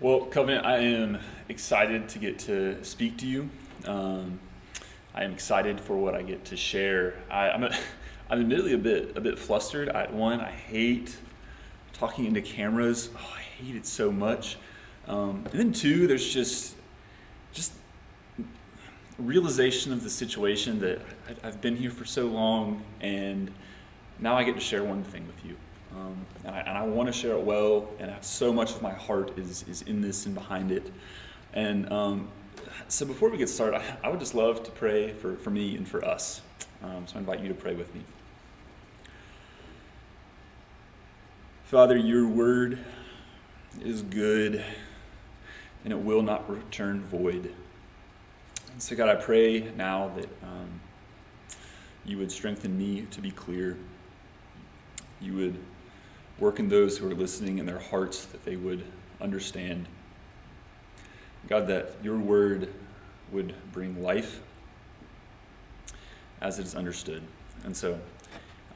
Well, Covenant, I am excited to get to speak to you. Um, I am excited for what I get to share. I, am a, I'm admittedly a bit a bit flustered. I, one, I hate talking into cameras. Oh, I hate it so much. Um, and then two, there's just just realization of the situation that I've been here for so long, and now I get to share one thing with you. Um, and I, and I want to share it well, and so much of my heart is, is in this and behind it. And um, so before we get started, I, I, would just love to pray for, for me and for us. Um, so I invite you to pray with me. Father, your word is good, and it will not return void. And so, God, I pray now that um, you would strengthen me to be clear. You would Work in those who are listening in their hearts that they would understand. God, that your word would bring life as it is understood. And so,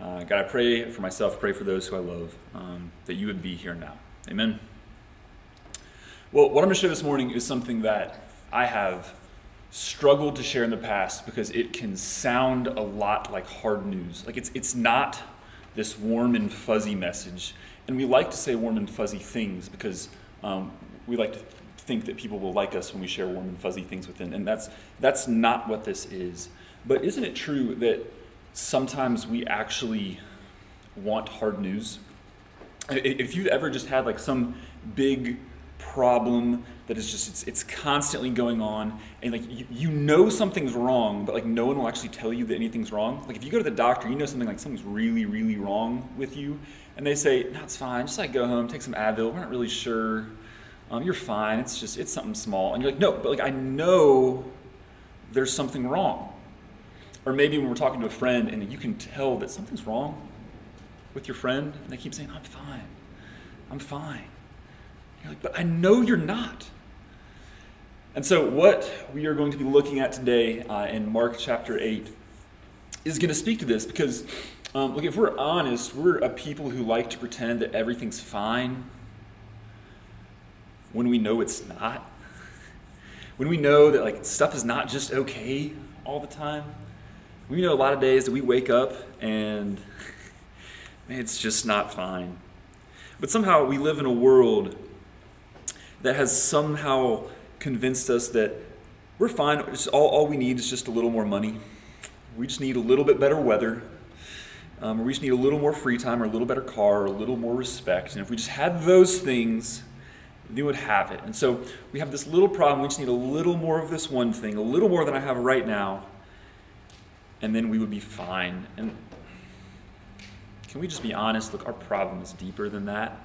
uh, God, I pray for myself, pray for those who I love, um, that you would be here now. Amen. Well, what I'm going to share this morning is something that I have struggled to share in the past because it can sound a lot like hard news. Like it's, it's not this warm and fuzzy message. And we like to say warm and fuzzy things because um, we like to think that people will like us when we share warm and fuzzy things with them. And that's, that's not what this is. But isn't it true that sometimes we actually want hard news? If you've ever just had like some big problem that is just it's, it's constantly going on. And like you, you know something's wrong but like no one will actually tell you that anything's wrong. Like if you go to the doctor you know something like something's really really wrong with you. And they say no it's fine. Just like go home take some advil. We're not really sure. Um, you're fine. It's just it's something small. And you're like no but like i know there's something wrong. Or maybe when we're talking to a friend and you can tell that something's wrong with your friend and they keep saying i'm fine. I'm fine you're like but i know you're not and so, what we are going to be looking at today uh, in Mark chapter 8 is going to speak to this because, um, look, if we're honest, we're a people who like to pretend that everything's fine when we know it's not. When we know that like stuff is not just okay all the time. We know a lot of days that we wake up and man, it's just not fine. But somehow we live in a world that has somehow convinced us that we're fine. all, all we need is just a little more money. We just need a little bit better weather. Um, we just need a little more free time, or a little better car, or a little more respect. And if we just had those things, we would have it. And so we have this little problem. We just need a little more of this one thing, a little more than I have right now, and then we would be fine. And can we just be honest? Look, our problem is deeper than that.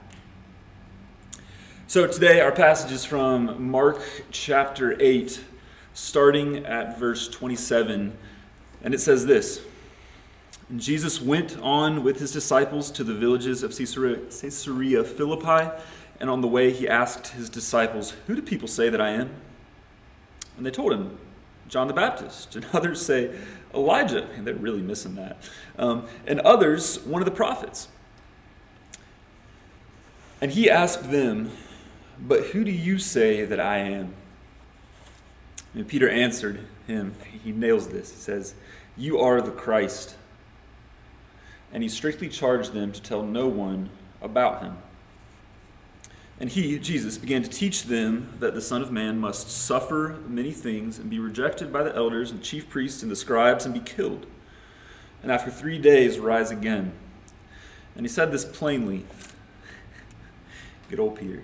So today our passage is from Mark chapter 8, starting at verse 27, and it says this Jesus went on with his disciples to the villages of Caesarea, Caesarea Philippi, and on the way he asked his disciples, Who do people say that I am? And they told him, John the Baptist, and others say, Elijah, and they're really missing that, um, and others, one of the prophets. And he asked them, but who do you say that I am? And Peter answered him. He nails this. He says, You are the Christ. And he strictly charged them to tell no one about him. And he, Jesus, began to teach them that the Son of Man must suffer many things and be rejected by the elders and chief priests and the scribes and be killed, and after three days rise again. And he said this plainly. Good old Peter.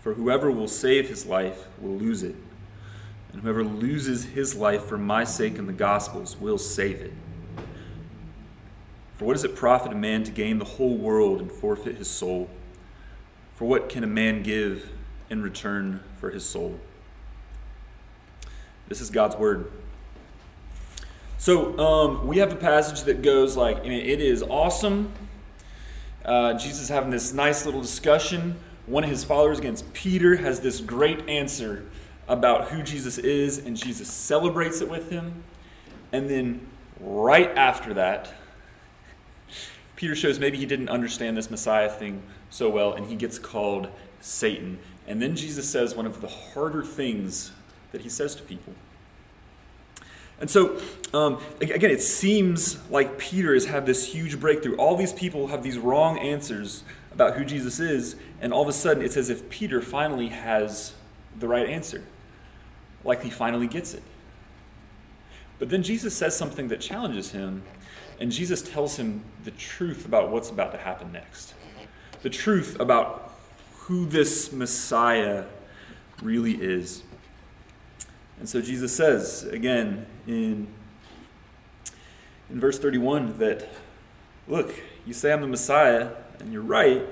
For whoever will save his life will lose it, and whoever loses his life for my sake and the gospel's will save it. For what does it profit a man to gain the whole world and forfeit his soul? For what can a man give in return for his soul. This is God's word. So um, we have a passage that goes like, I mean, it is awesome. Uh, Jesus having this nice little discussion. One of his followers against Peter has this great answer about who Jesus is, and Jesus celebrates it with him. And then right after that, Peter shows maybe he didn't understand this Messiah thing so well, and he gets called Satan. And then Jesus says one of the harder things that he says to people. And so, um, again, it seems like Peter has had this huge breakthrough. All these people have these wrong answers about who Jesus is, and all of a sudden it's as if Peter finally has the right answer. Like he finally gets it. But then Jesus says something that challenges him, and Jesus tells him the truth about what's about to happen next. The truth about who this Messiah really is. And so Jesus says again in, in verse 31 that, look, you say I'm the Messiah, and you're right,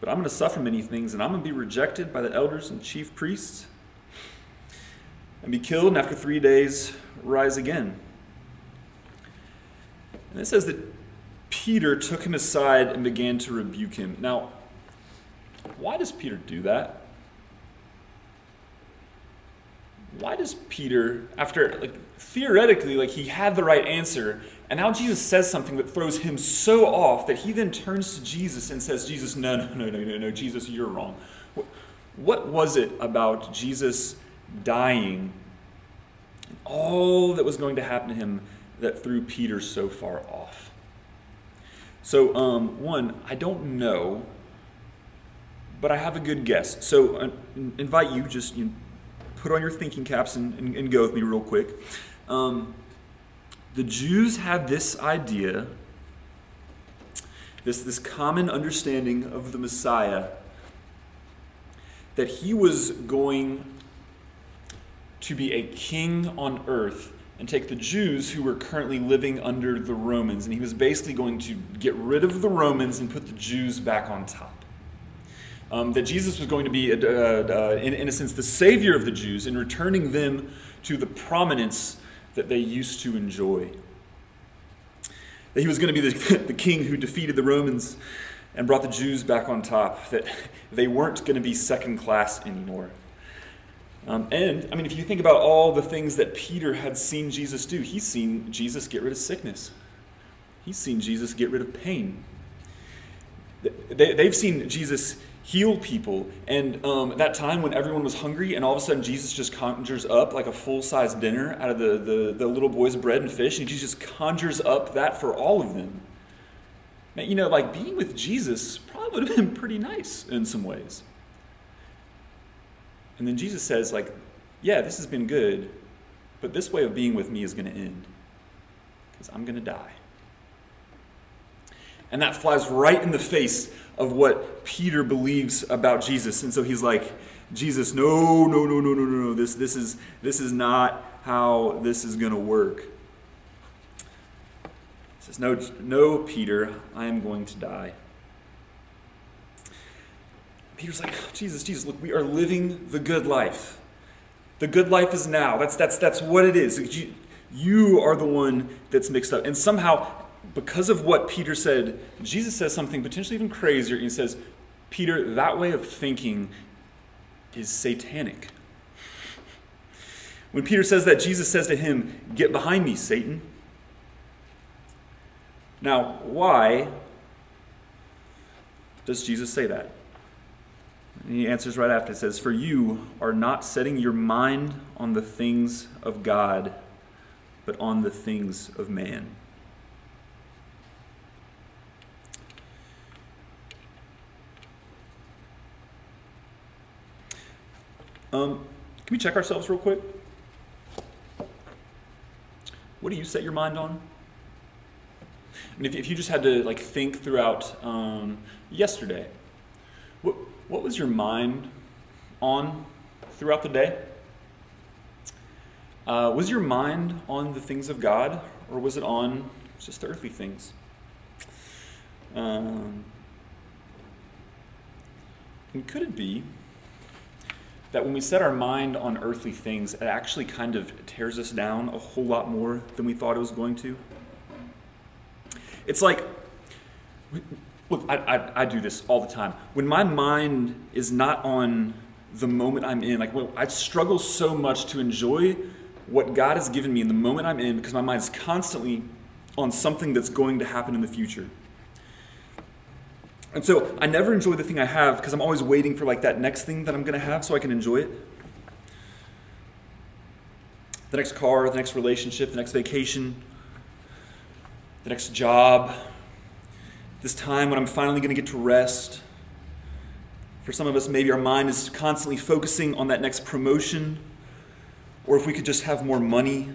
but I'm going to suffer many things, and I'm going to be rejected by the elders and chief priests, and be killed, and after three days rise again. And it says that Peter took him aside and began to rebuke him. Now, why does Peter do that? why does Peter, after like theoretically, like he had the right answer, and now Jesus says something that throws him so off that he then turns to Jesus and says, Jesus, no, no, no, no, no, no, Jesus, you're wrong. What, was it about Jesus dying and all that was going to happen to him that threw Peter so far off? So, um, one, I don't know, but I have a good guess. So, uh, invite you, just you know, put on your thinking caps and, and, and go with me real quick. Um, the Jews had this idea, this, this common understanding of the Messiah, that he was going to be a king on earth and take the Jews who were currently living under the Romans, and he was basically going to get rid of the Romans and put the Jews back on top. Um, that Jesus was going to be, uh, uh, in, in a sense, the savior of the Jews in returning them to the prominence that they used to enjoy. That he was going to be the, the king who defeated the Romans and brought the Jews back on top, that they weren't going to be second class anymore. Um, and, I mean, if you think about all the things that Peter had seen Jesus do, he's seen Jesus get rid of sickness, he's seen Jesus get rid of pain. They, they've seen Jesus heal people. And um, that time when everyone was hungry, and all of a sudden Jesus just conjures up like a full size dinner out of the, the, the, little boy's bread and fish, and Jesus just conjures up that for all of them. Now, you know, like being with Jesus probably would have been pretty nice in some ways. And then Jesus says, like, yeah, this has been good, but this way of being with me is going to end because I'm going to die. And that flies right in the face of what Peter believes about Jesus. And so he's like, Jesus, no, no, no, no, no, no, no. This, this, is, this is not how this is going to work. He says, no, no, Peter, I am going to die. Peter's like, oh, Jesus, Jesus, look, we are living the good life. The good life is now. That's, that's, that's what it is. You, you are the one that's mixed up. And somehow because of what Peter said, Jesus says something potentially even crazier. He says, Peter, that way of thinking is satanic. When Peter says that, Jesus says to him, Get behind me, Satan. Now, why does Jesus say that? And he answers right after. It says, For you are not setting your mind on the things of God, but on the things of man. Um, can we check ourselves real quick? What do you set your mind on? And if, if you just had to like think throughout um, yesterday, what, what was your mind on throughout the day? Uh, was your mind on the things of God, or was it on just earthly things? Um, and could it be that when we set our mind on earthly things, it actually kind of tears us down a whole lot more than we thought it was going to? It's like, look, I, I, I do this all the time. When my mind is not on the moment I'm in, like I struggle so much to enjoy what God has given me in the moment I'm in because my mind is constantly on something that's going to happen in the future. And so I never enjoy the thing I have because I'm always waiting for like that next thing that I'm going to have so I can enjoy it. The next car, the next relationship, the next vacation, the next job, this time when I'm finally going to get to rest. For some of us, maybe our mind is constantly focusing on that next promotion, or if we could just have more money,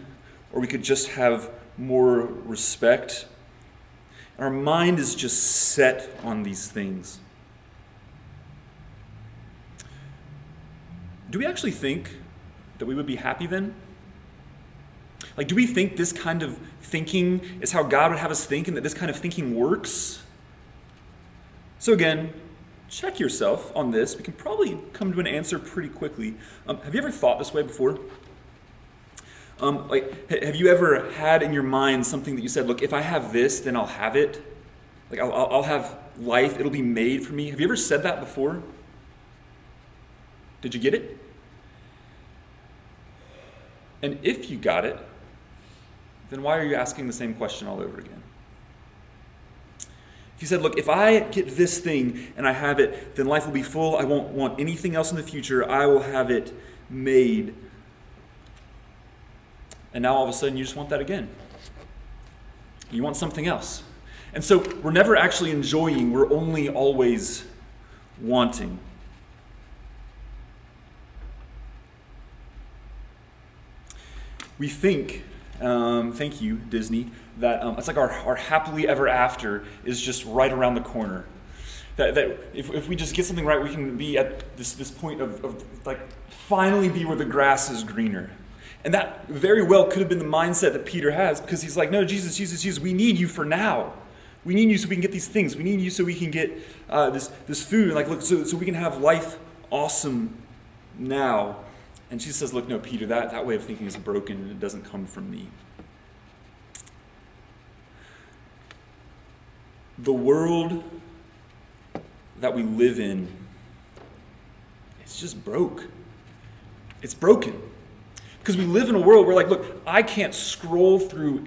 or we could just have more respect our mind is just set on these things. Do we actually think that we would be happy then? Like, do we think this kind of thinking is how God would have us think and that this kind of thinking works? So, again, check yourself on this. We can probably come to an answer pretty quickly. Um, have you ever thought this way before? Um, like, have you ever had in your mind something that you said, look, if I have this, then I'll have it? Like, I'll, I'll have life, it'll be made for me. Have you ever said that before? Did you get it? And if you got it, then why are you asking the same question all over again? If you said, Look, if I get this thing and I have it, then life will be full. I won't want anything else in the future. I will have it made and now all of a sudden you just want that again. You want something else. And so we're never actually enjoying, we're only always wanting. We think, um, thank you, Disney, that um, it's like our, our happily ever after is just right around the corner. That, that if, if we just get something right, we can be at this, this point of, of like finally be where the grass is greener. And that very well could have been the mindset that Peter has because he's like, no, Jesus, Jesus, Jesus, we need you for now. We need you so we can get these things. We need you so we can get uh, this, this food. And like, look, so, so we can have life awesome now. And she says, look, no, Peter, that, that way of thinking is broken and it doesn't come from me. The world that we live in, it's just broke. It's broken. Because we live in a world where, like, look, I can't scroll through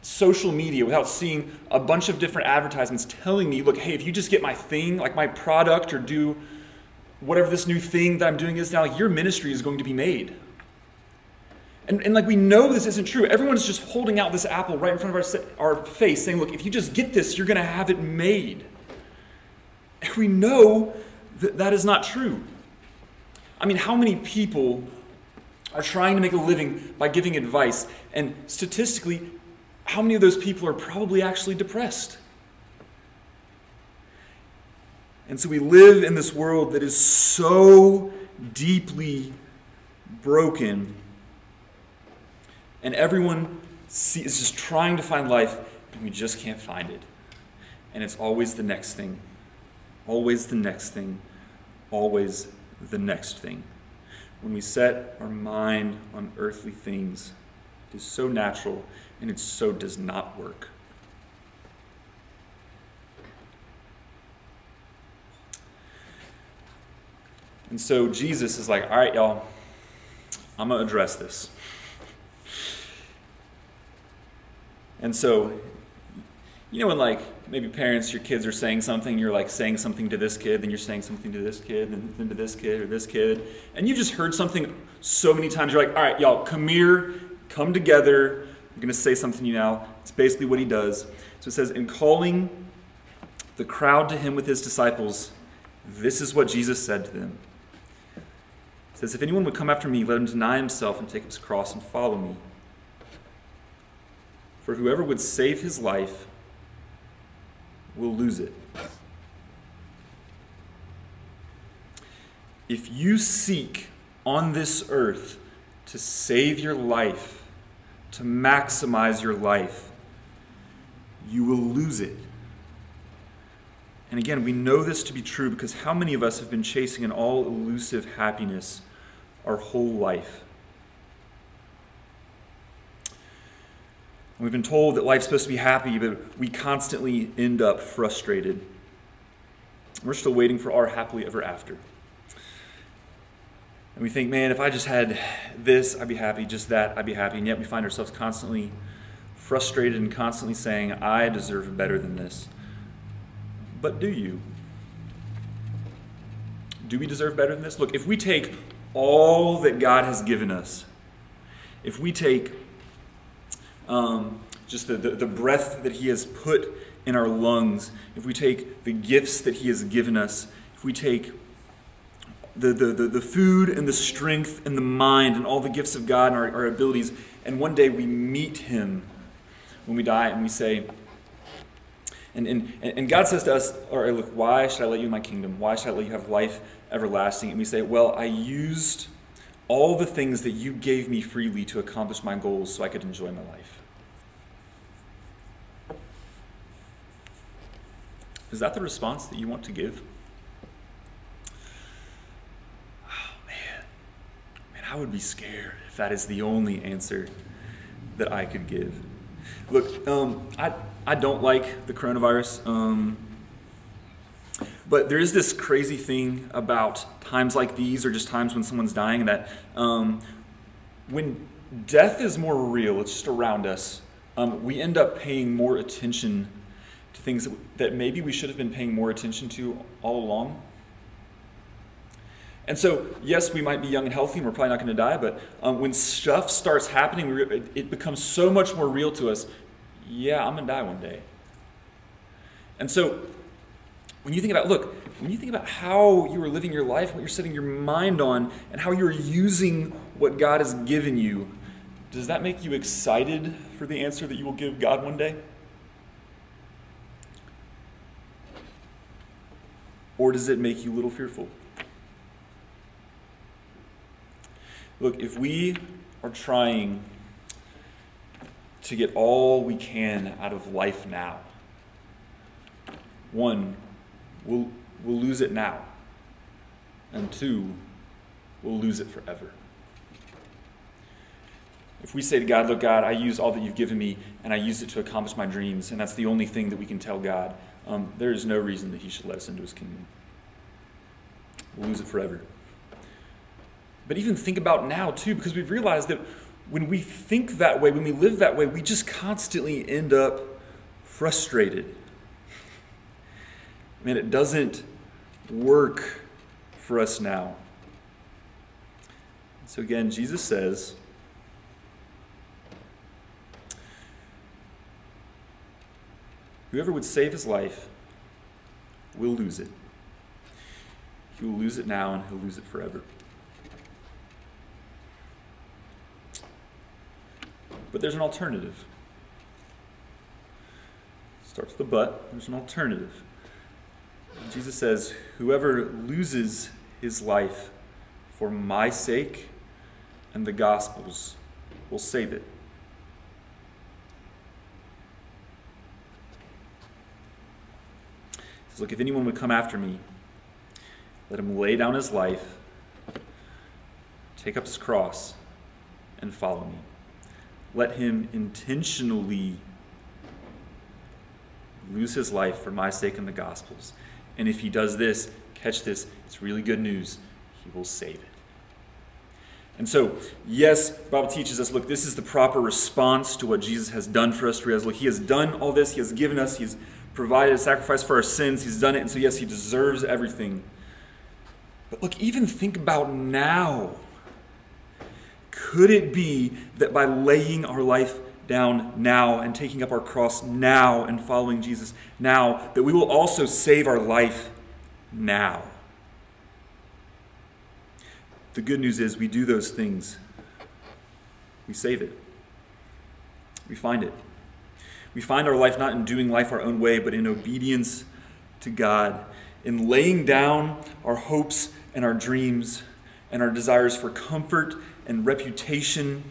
social media without seeing a bunch of different advertisements telling me, look, hey, if you just get my thing, like my product, or do whatever this new thing that I'm doing is now, like, your ministry is going to be made. And, and like we know this isn't true. Everyone's just holding out this apple right in front of our, our face, saying, look, if you just get this, you're going to have it made. And we know that that is not true. I mean, how many people are trying to make a living by giving advice. And statistically, how many of those people are probably actually depressed? And so we live in this world that is so deeply broken, and everyone is just trying to find life, and we just can't find it. And it's always the next thing, always the next thing, always the next thing when we set our mind on earthly things, it is so natural and it so does not work. And so Jesus is like, all right, y'all, I'm going to address this. And so, you know, when like maybe parents, your kids are saying something, you're like saying something to this kid, then you're saying something to this kid, and then to this kid or this kid, and you just heard something so many times, you're like, all right, y'all, come here, come together. I'm to say something to you now. It's basically what he does. So it says, in calling the crowd to him with his disciples, this is what Jesus said to them. It says, If anyone would come after me, let him deny himself and take up his cross and follow me. For whoever would save his life will lose it. If you seek on this earth to save your life, to maximize your life, you will lose it. And again, we know this to be true because how many of us have been chasing an all elusive happiness our whole life. We've been told that life's supposed to be happy, but we constantly end up frustrated. We're still waiting for our happily ever after. And we think, man, if I just had this, I'd be happy, just that, I'd be happy. And yet we find ourselves constantly frustrated and constantly saying, I deserve better than this. But do you? Do we deserve better than this? Look, if we take all that God has given us, if we take um, just the, the, the breath that He has put in our lungs, if we take the gifts that He has given us, if we take the, the, the, the, food and the strength and the mind and all the gifts of God and our, our abilities, and one day we meet Him when we die and we say, and, and, and God says to us, All right, look, why should I let you in my kingdom? Why should I let you have life everlasting? And we say, Well, I used all the things that you gave me freely to accomplish my goals so I could enjoy my life. Is that the response that you want to give? Oh, man. Man, I would be scared if that is the only answer that I could give. Look, um, I, I don't like the coronavirus. Um, but there is this crazy thing about times like these, or just times when someone's dying, that um, when death is more real, it's just around us, um, we end up paying more attention to things that maybe we should have been paying more attention to all along. And so, yes, we might be young and healthy and we're probably not going to die, but um, when stuff starts happening, it, it becomes so much more real to us. Yeah, I'm going to die one day. And so, when you think about, look, when you think about how you are living your life, what you're setting your mind on, and how you're using what God has given you, does that make you excited for the answer that you will give God one day? Or does it make you a little fearful? Look, if we are trying to get all we can out of life now, one, we'll, we'll lose it now. And two, we'll lose it forever. If we say to God, Look, God, I use all that you've given me and I use it to accomplish my dreams, and that's the only thing that we can tell God, um, there is no reason that he should let us into his kingdom. We'll lose it forever. But even think about now, too, because we've realized that when we think that way, when we live that way, we just constantly end up frustrated. I mean, it doesn't work for us now. So again, Jesus says, Whoever would save his life will lose it. He will lose it now and he'll lose it forever. But there's an alternative. Starts with a but, there's an alternative. Jesus says, Whoever loses his life for my sake and the gospel's will save it. Look, if anyone would come after me, let him lay down his life, take up his cross, and follow me. Let him intentionally lose his life for my sake and the gospel's. And if he does this, catch this, it's really good news, he will save it. And so, yes, the Bible teaches us look, this is the proper response to what Jesus has done for us. Look, he has done all this, he has given us, he has provided a sacrifice for our sins, he's done it, and so, yes, he deserves everything. But look, even think about now. Could it be that by laying our life down now and taking up our cross now and following Jesus now, that we will also save our life now? The good news is we do those things, we save it, we find it. We find our life not in doing life our own way, but in obedience to God, in laying down our hopes and our dreams and our desires for comfort and reputation.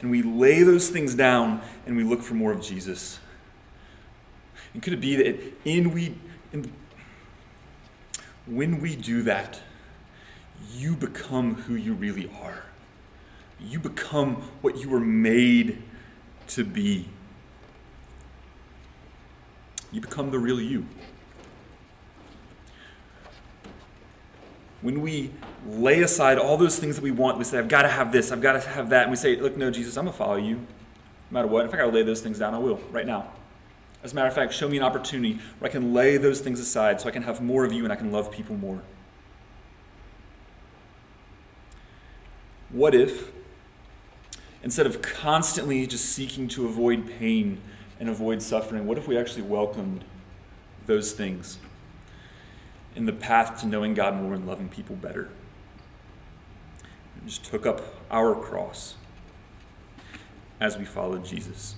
And we lay those things down and we look for more of Jesus. And could it be that in we, in, when we do that, you become who you really are. You become what you were made to be. You become the real you. When we lay aside all those things that we want, we say, I've got to have this, I've got to have that, and we say, Look, no, Jesus, I'm going to follow you. No matter what. If I got to lay those things down, I will, right now. As a matter of fact, show me an opportunity where I can lay those things aside so I can have more of you and I can love people more. What if, instead of constantly just seeking to avoid pain and avoid suffering, what if we actually welcomed those things in the path to knowing God more and loving people better? And just took up our cross as we followed Jesus.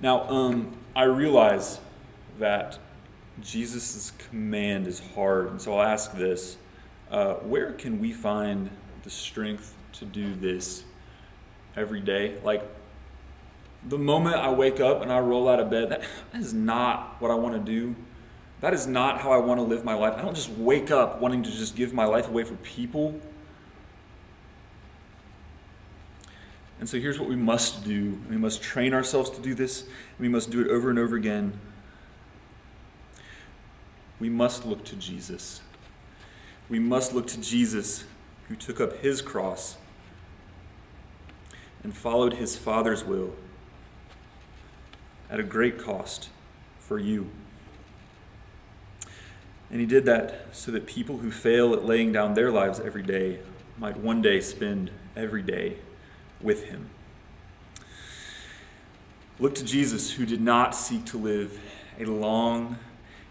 Now, um, I realize that Jesus' command is hard, and so I'll ask this uh, Where can we find the strength to do this every day? Like, the moment I wake up and I roll out of bed, that, is not what I want to do. That is not how I want to live my life. I don't just wake up wanting to just give my life away for people. And so here's what we must do we must train ourselves to do this, we must do it over and over again. We must look to Jesus. We must look to Jesus who took up his cross and followed his Father's will at a great cost for you. And he did that so that people who fail at laying down their lives every day might one day spend every day with him. Look to Jesus, who did not seek to live a long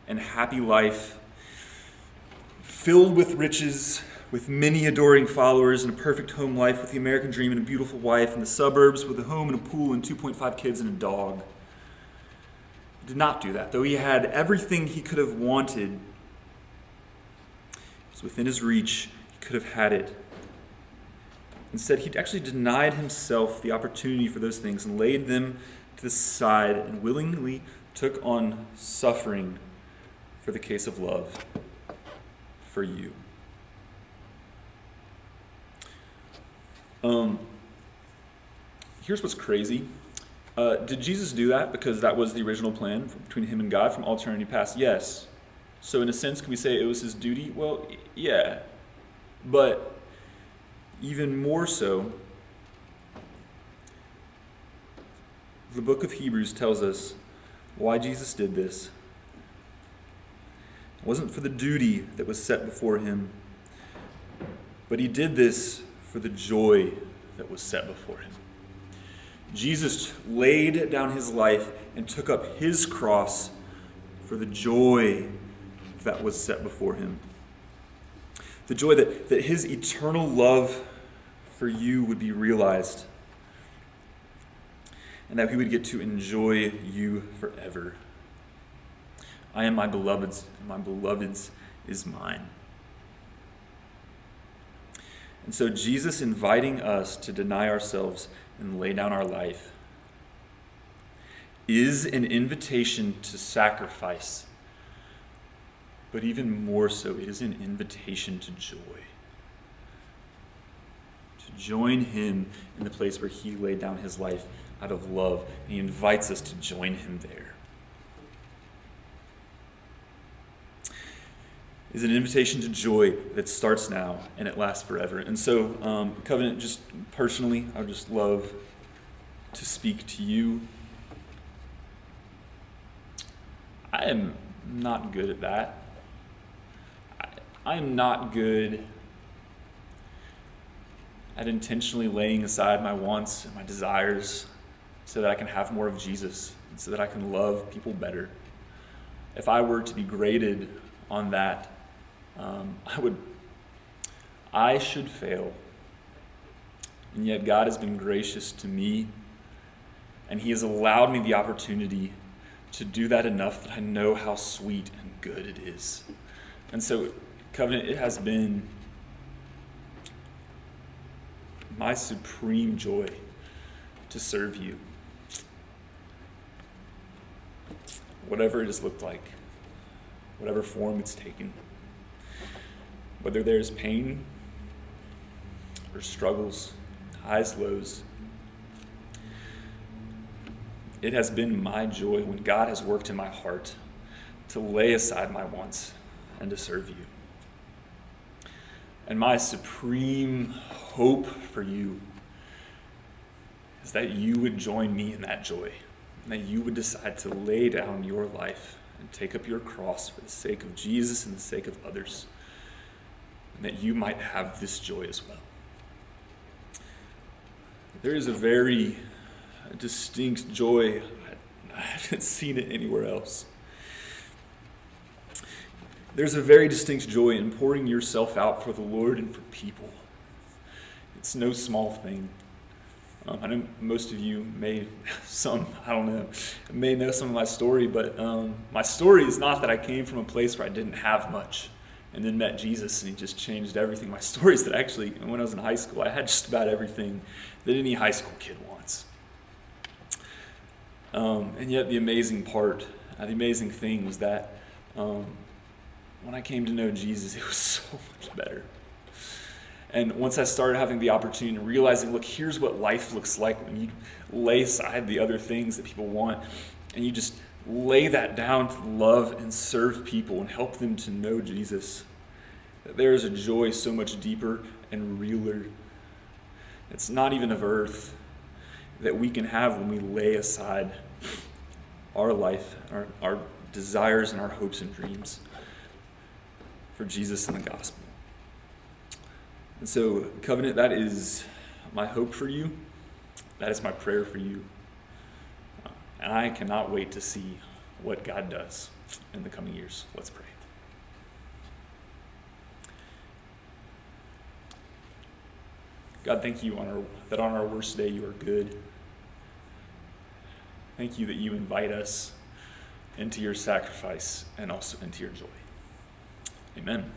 and happy life filled with riches, with many adoring followers, and a perfect home life with the American dream and a beautiful wife in the suburbs with a home and a pool and 2.5 kids and a dog. Did not do that. Though he had everything he could have wanted, it was within his reach, he could have had it. Instead, he actually denied himself the opportunity for those things and laid them to the side and willingly took on suffering for the case of love for you. Um, here's what's crazy. Uh, did Jesus do that because that was the original plan between him and God from all eternity past? Yes. So, in a sense, can we say it was his duty? Well, yeah. But even more so, the book of Hebrews tells us why Jesus did this. It wasn't for the duty that was set before him, but he did this for the joy that was set before him. Jesus laid down his life and took up his cross for the joy that was set before him. The joy that, that his eternal love for you would be realized, and that we would get to enjoy you forever. I am my beloved's, and my beloved's is mine. And so, Jesus inviting us to deny ourselves and lay down our life is an invitation to sacrifice, but even more so, it is an invitation to joy To join him in the place where he laid down his life out of love. And he invites us to join him there. Is an invitation to joy that starts now and it lasts forever. And so, um, Covenant, just personally, I would just love to speak to you. I am not good at that. I, am not good at intentionally laying aside my wants and my desires so that I can have more of Jesus so that I can love people better. If I were to be graded on that, um, I would, I should fail. And yet God has been gracious to me, and He has allowed me the opportunity to do that enough that I know how sweet and good it is. And so, Covenant, it has been my supreme joy to serve you. Whatever it has looked like, whatever form it's taken. Whether there's pain or struggles, highs, lows. It has been my joy when God has worked in my heart to lay aside my wants and to serve you. And my supreme hope for you is that you would join me in that joy, and that you would decide to lay down your life and take up your cross for the sake of Jesus and the sake of others, that you might have this joy as well. There is a very distinct joy. I haven't seen it anywhere else. There's a very distinct joy in pouring yourself out for the Lord and for people. It's no small thing. Um, I know most of you may, some, I don't know, may know some of my story, but um, my story is not that I came from a place where I didn't have much and then met Jesus and he just changed everything. My story is that actually, when I was in high school, I had just about everything that any high school kid wants. Um, and yet, the amazing part, uh, the amazing thing was that um, when I came to know Jesus, it was so much better. And once I started having the opportunity and realizing, look, here's what life looks like when you lay aside the other things that people want and you just lay that down to love and serve people and help them to know Jesus. That there is a joy so much deeper and realer. It's not even of earth that we can have when we lay aside our life, our, our desires, and our hopes and dreams for Jesus and the gospel. And so, covenant, that is my hope for you. That is my prayer for you. And I cannot wait to see what God does in the coming years. Let's pray. God, thank you on our, that on our worst day you are good. Thank you that you invite us into your sacrifice and also into your joy. Amen.